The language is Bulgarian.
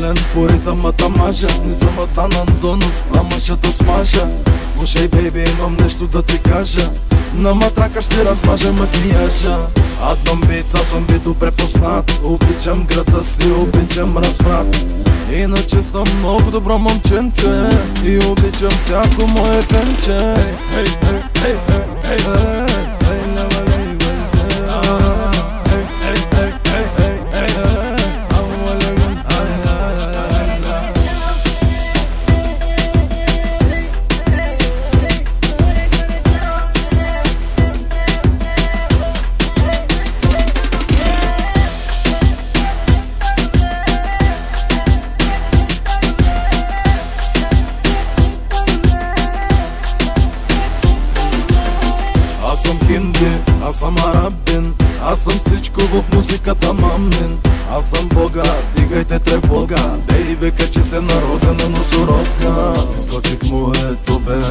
Голен по ритъмата мажа. Не съм Атан Андонов, ама ще то смажа. Слушай, бейби, имам нещо да ти кажа. На матрака ще размажа макияжа. Адном бит, аз съм бито препознат Обичам града си, обичам разврат. Иначе съм много добро момченце. И обичам всяко мое фенче. Ей, ей, ей, ей, ей, ей, Съм хинди, аз съм арабин. Аз съм всичко в музиката мамин. Аз съм бога, дигайте тревога. Бейби, качи се на рога на носорога Изкочих моето БМВ